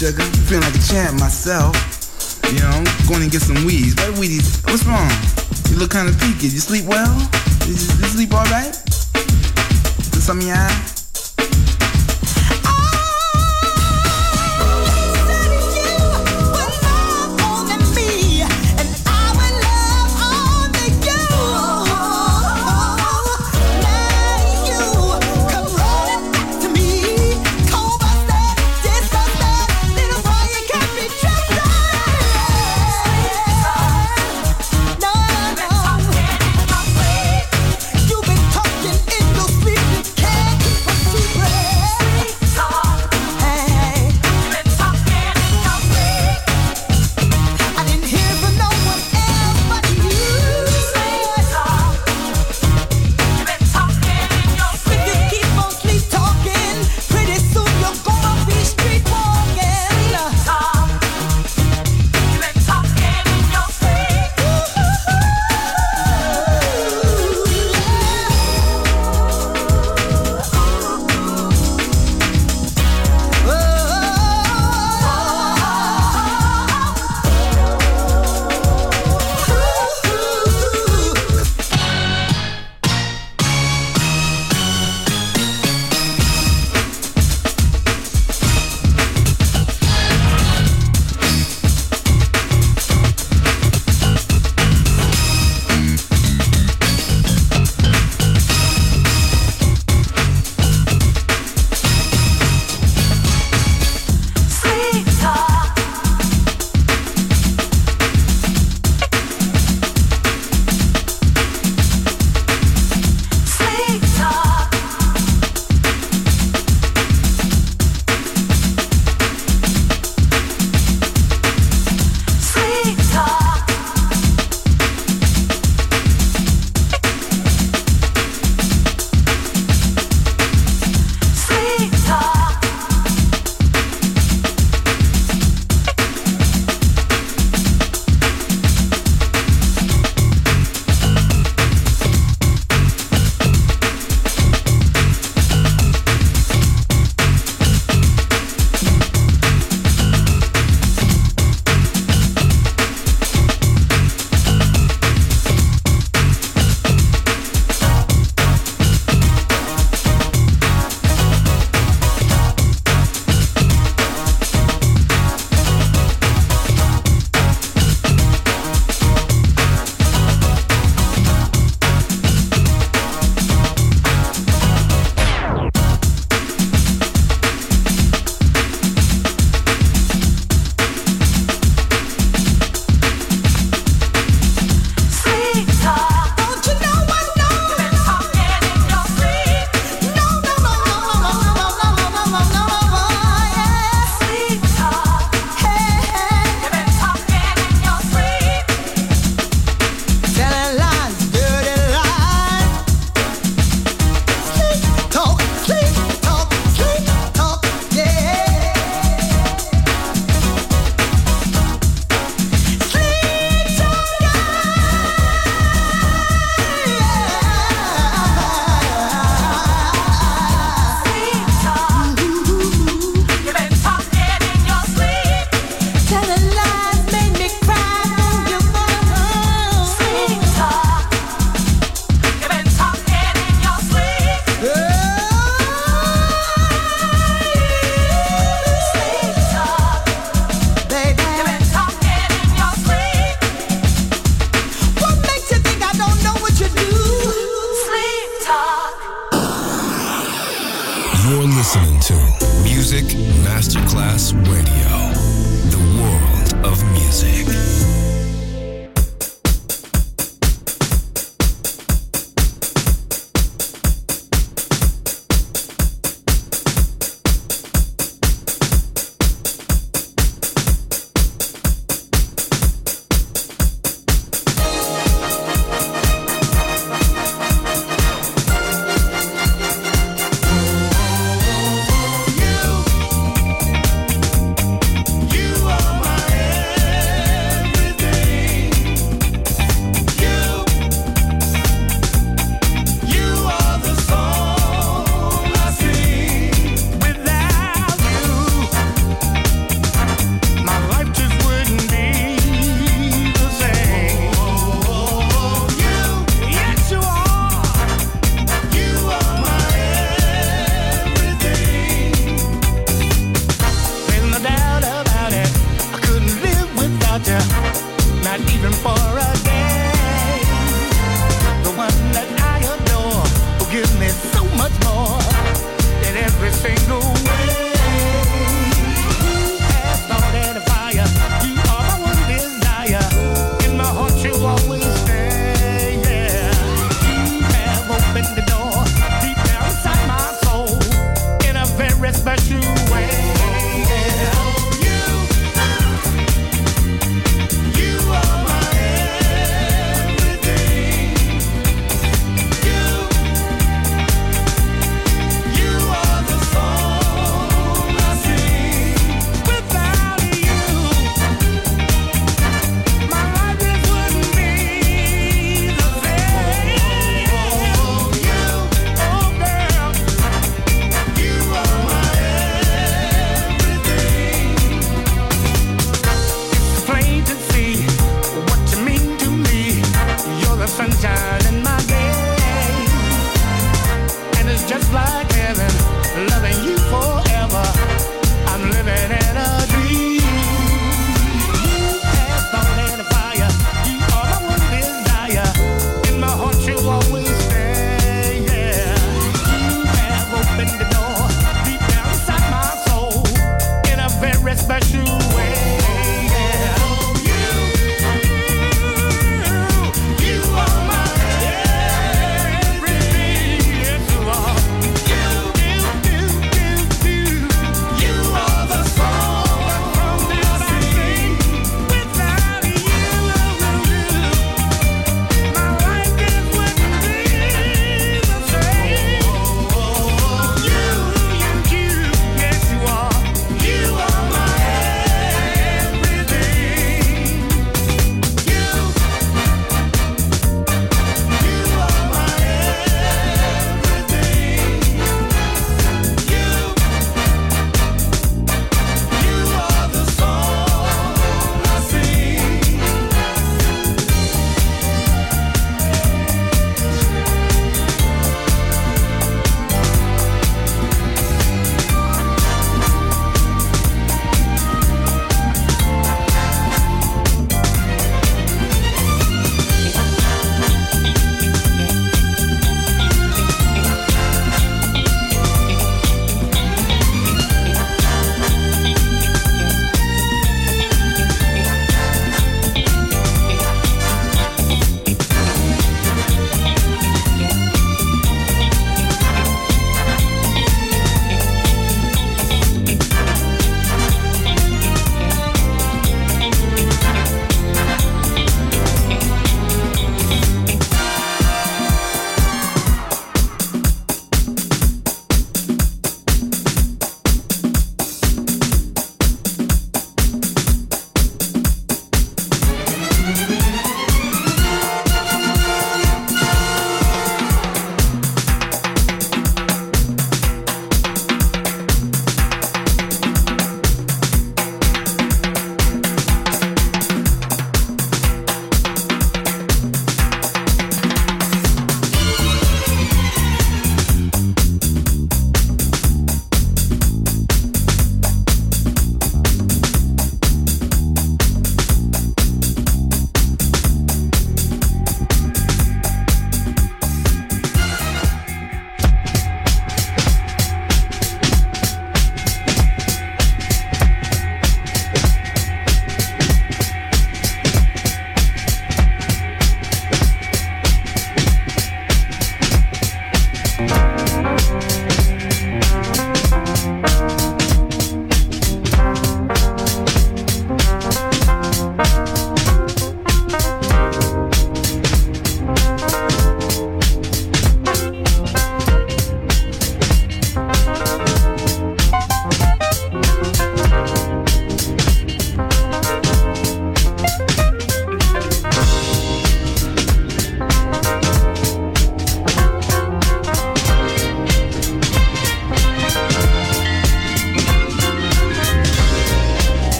You sugar? Feeling like a champ myself. You know, going to get some weeds. What weedies? What's wrong? You look kind of peaked. You sleep well? You, you sleep all right? Is some of your eye?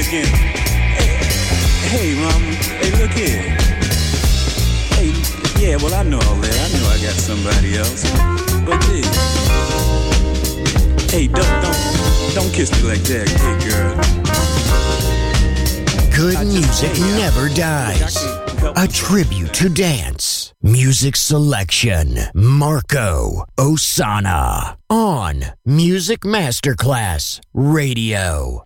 Me again. Hey, hey, mom. Hey, look here. Hey, yeah, well, I know all that. I know I got somebody else. But yeah. Hey, don't, don't, don't kiss me like that, hey, girl. Good music uh, never dies. A tribute to dance. Music selection. Marco Ossanna. On Music Masterclass Radio.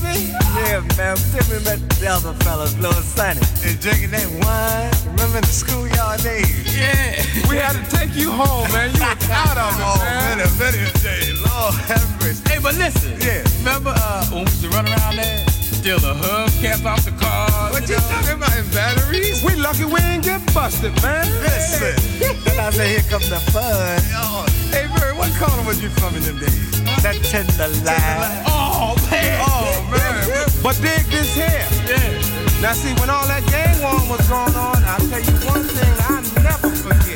Crazy? Yeah, man. Then we met the other fellas, Little Sonny. And drinking that wine. Remember the schoolyard days? Yeah. We had to take you home, man. You were out of it, Oh, man. man, a video day. Lord have mercy. Hey, but listen. Yeah. Remember uh, when we used to run around there? Steal the hubcaps off the cars. What you talking about in batteries? We lucky we ain't get busted, man. Listen. then I say, here comes the fun. Oh, hey, Bird, what corner was you from in them days? That tender line. Oh, man. Man. But dig this here. Yeah. Now, see, when all that gang war was going on, I'll tell you one thing I never forget.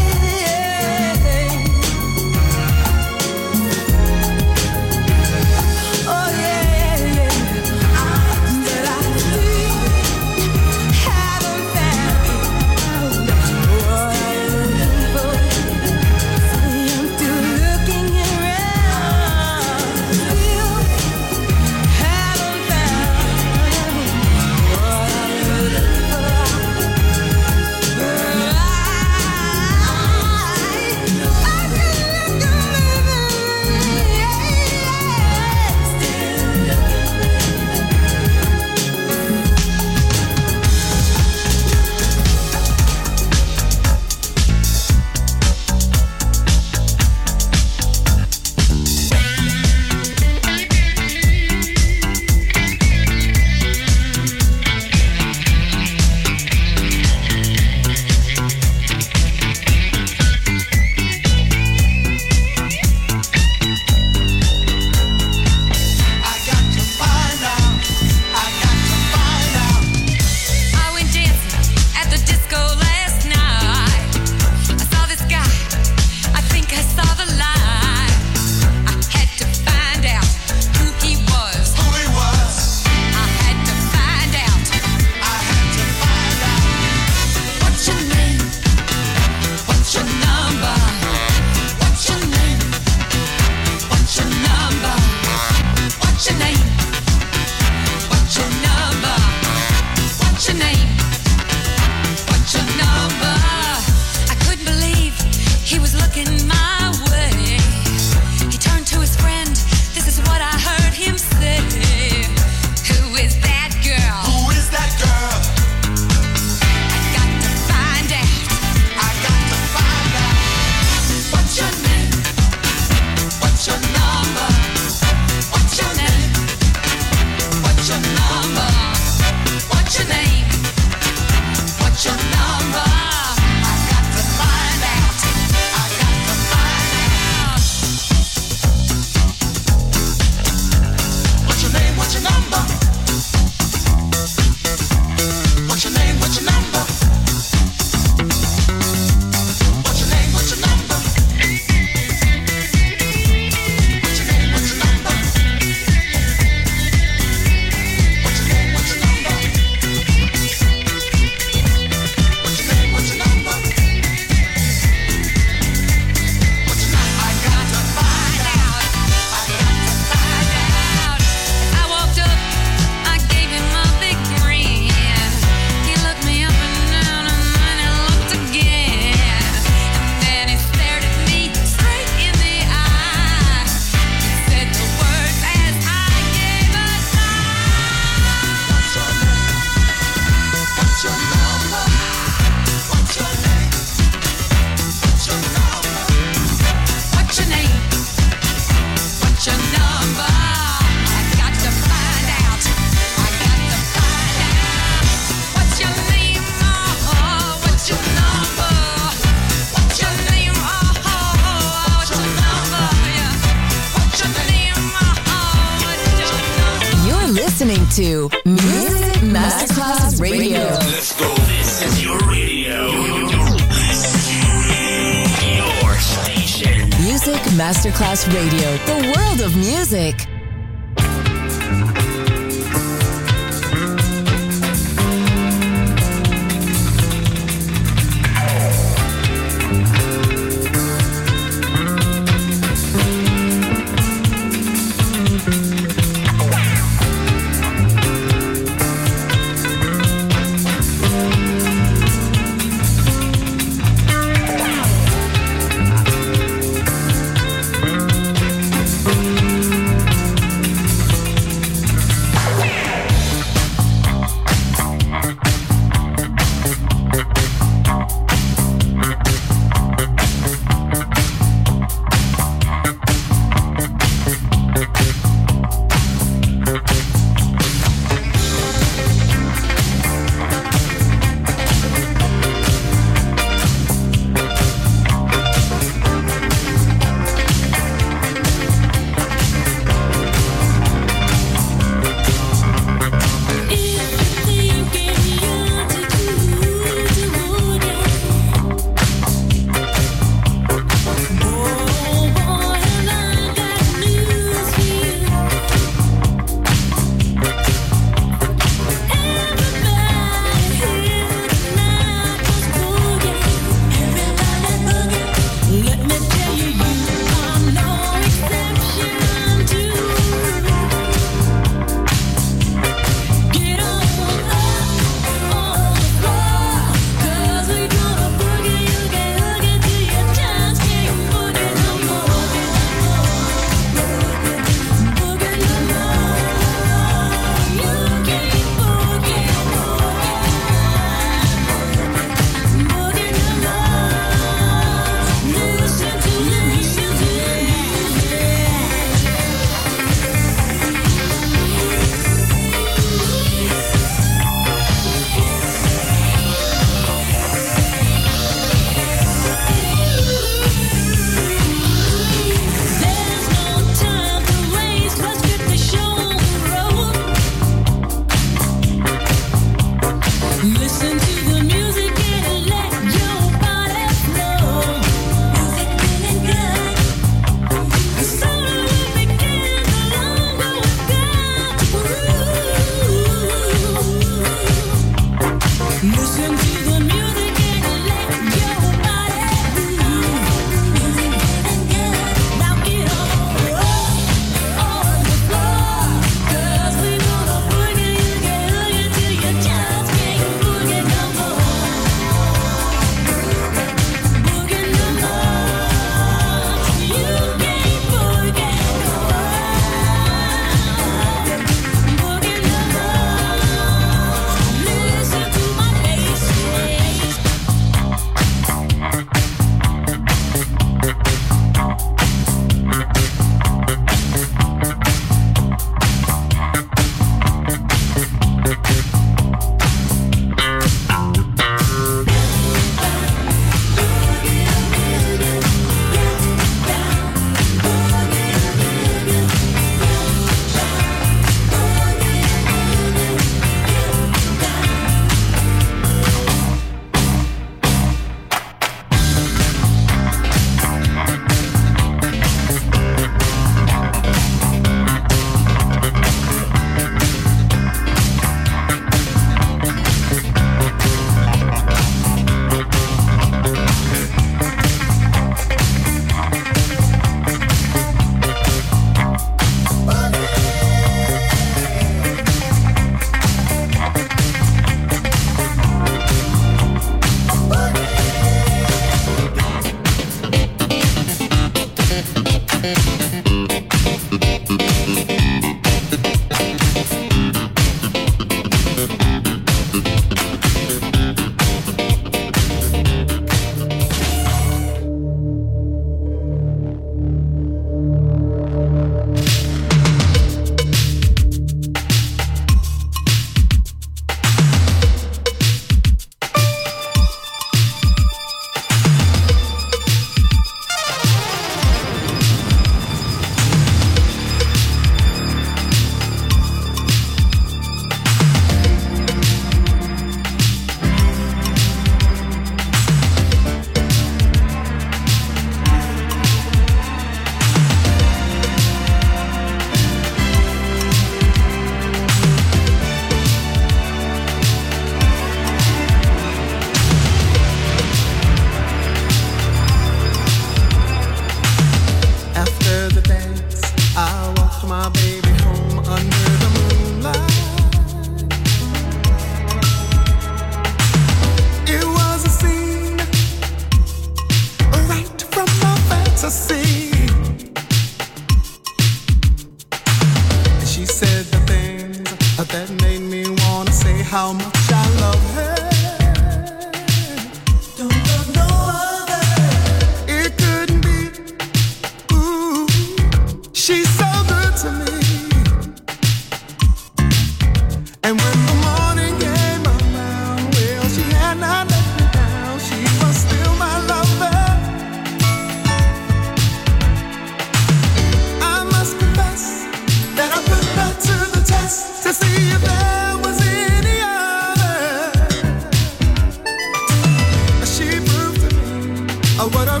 Oh, what a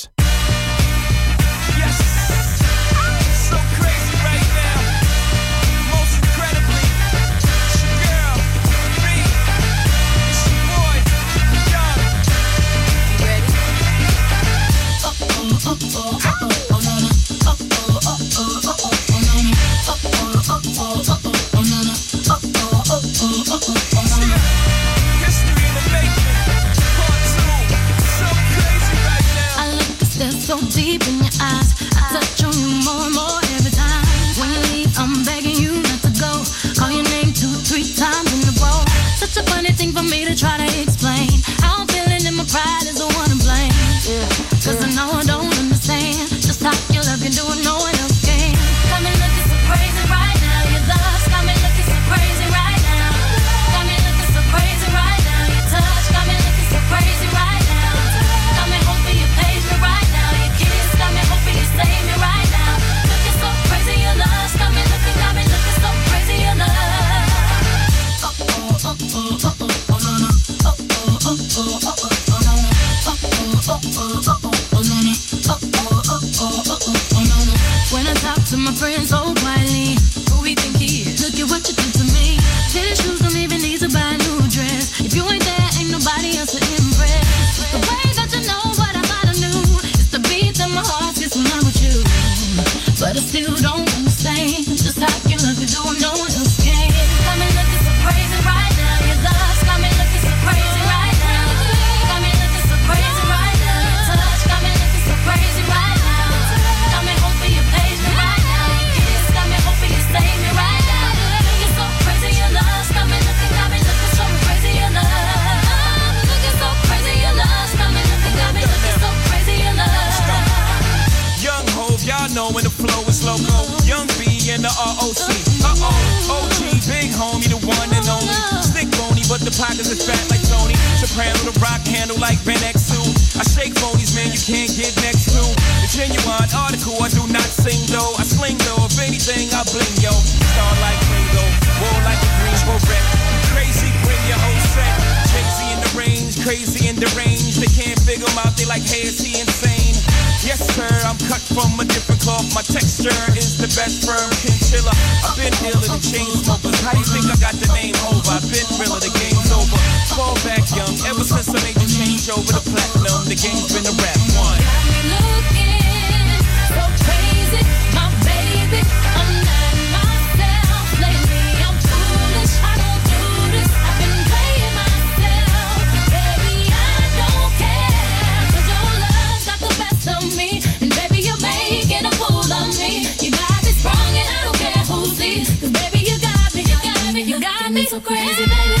Pockets is fat like Tony. Soprano the rock handle like Ben X2. I shake ponies, man, you can't get next to. The genuine article, I do not sing though. I sling though, if anything, I bling yo. Star like Ringo, war like a green beret. Crazy, bring your whole set. Crazy in the range, crazy in the range. They can't figure him out, they like, hey, is he insane? Yes, sir, I'm cut from a different my texture is the best firm chinchilla. I've been dealing the chain smokers. How you think I got the name over? I've been real, the game's over. Fall back young, ever since I made the change over the platinum, the game's been a rap one. Got me looking so crazy, my baby. me so crazy, baby.